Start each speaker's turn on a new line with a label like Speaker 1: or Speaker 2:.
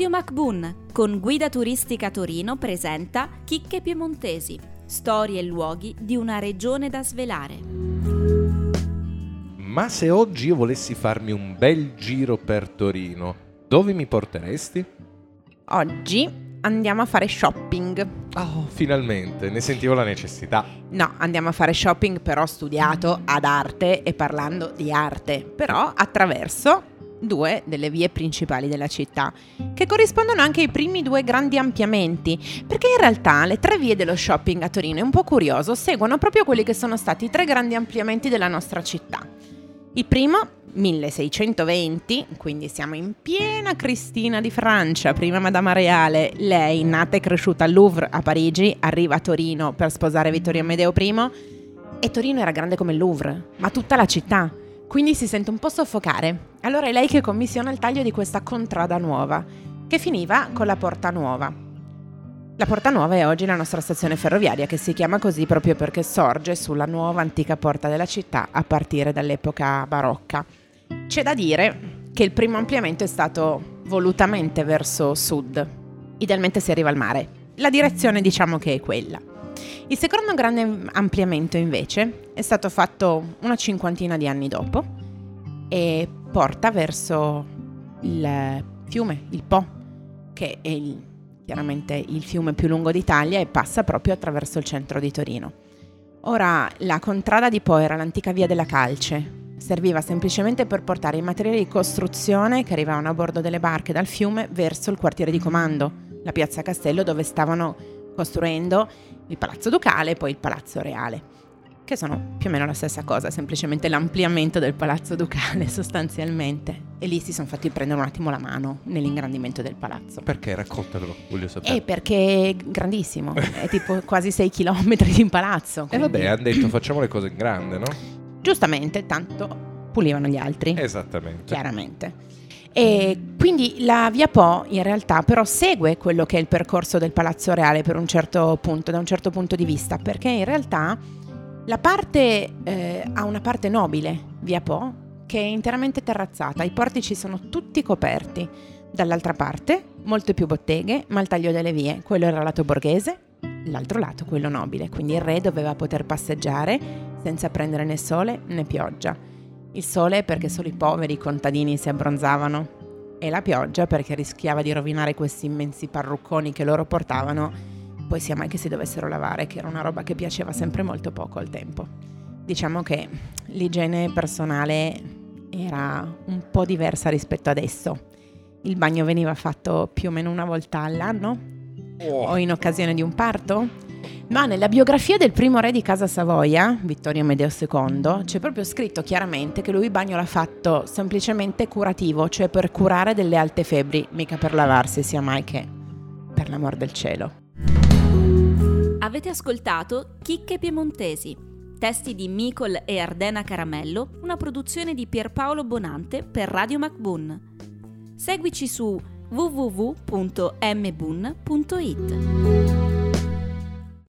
Speaker 1: Radio MacBoon con Guida Turistica Torino presenta Chicche Piemontesi, storie e luoghi di una regione da svelare.
Speaker 2: Ma se oggi io volessi farmi un bel giro per Torino, dove mi porteresti?
Speaker 3: Oggi andiamo a fare shopping.
Speaker 2: Oh, finalmente, ne sentivo la necessità.
Speaker 3: No, andiamo a fare shopping però studiato ad arte e parlando di arte, però attraverso due delle vie principali della città, che corrispondono anche ai primi due grandi ampliamenti, perché in realtà le tre vie dello shopping a Torino, è un po' curioso, seguono proprio quelli che sono stati i tre grandi ampliamenti della nostra città. Il primo, 1620, quindi siamo in piena Cristina di Francia, prima Madama Reale, lei nata e cresciuta al Louvre a Parigi, arriva a Torino per sposare Vittorio Amedeo I e Torino era grande come il Louvre, ma tutta la città quindi si sente un po' soffocare. Allora è lei che commissiona il taglio di questa contrada nuova, che finiva con la Porta Nuova. La Porta Nuova è oggi la nostra stazione ferroviaria, che si chiama così proprio perché sorge sulla nuova antica porta della città a partire dall'epoca barocca. C'è da dire che il primo ampliamento è stato volutamente verso sud, idealmente si arriva al mare. La direzione diciamo che è quella. Il secondo grande ampliamento invece è stato fatto una cinquantina di anni dopo e porta verso il fiume, il Po, che è il, chiaramente il fiume più lungo d'Italia e passa proprio attraverso il centro di Torino. Ora, la contrada di Po era l'antica via della Calce, serviva semplicemente per portare i materiali di costruzione che arrivavano a bordo delle barche dal fiume verso il quartiere di comando, la piazza Castello dove stavano costruendo il palazzo ducale e poi il palazzo reale, che sono più o meno la stessa cosa, semplicemente l'ampliamento del palazzo ducale sostanzialmente. E lì si sono fatti prendere un attimo la mano nell'ingrandimento del palazzo.
Speaker 2: Perché? Raccontatelo, voglio sapere.
Speaker 3: Eh, perché è grandissimo, è tipo quasi 6 km di palazzo.
Speaker 2: E eh vabbè, hanno detto facciamo le cose in grande, no?
Speaker 3: Giustamente, tanto pulivano gli altri.
Speaker 2: Esattamente.
Speaker 3: Chiaramente. E quindi la Via Po in realtà però segue quello che è il percorso del Palazzo Reale per un certo punto, da un certo punto di vista, perché in realtà la parte eh, ha una parte nobile, Via Po, che è interamente terrazzata, i portici sono tutti coperti. Dall'altra parte, molte più botteghe, ma il taglio delle vie, quello era lato borghese, l'altro lato quello nobile, quindi il re doveva poter passeggiare senza prendere né sole né pioggia. Il sole perché solo i poveri contadini si abbronzavano e la pioggia perché rischiava di rovinare questi immensi parrucconi che loro portavano, poi sia mai che si dovessero lavare, che era una roba che piaceva sempre molto poco al tempo. Diciamo che l'igiene personale era un po' diversa rispetto adesso. Il bagno veniva fatto più o meno una volta all'anno oh. o in occasione di un parto ma nella biografia del primo re di Casa Savoia, Vittorio Medeo II, c'è proprio scritto chiaramente che lui il bagno l'ha fatto semplicemente curativo, cioè per curare delle alte febbri, mica per lavarsi sia mai che per l'amor del cielo.
Speaker 1: Avete ascoltato Chicche Piemontesi, testi di Micol e Ardena Caramello, una produzione di Pierpaolo Bonante per Radio MacBoon. Seguici su www.mbun.it.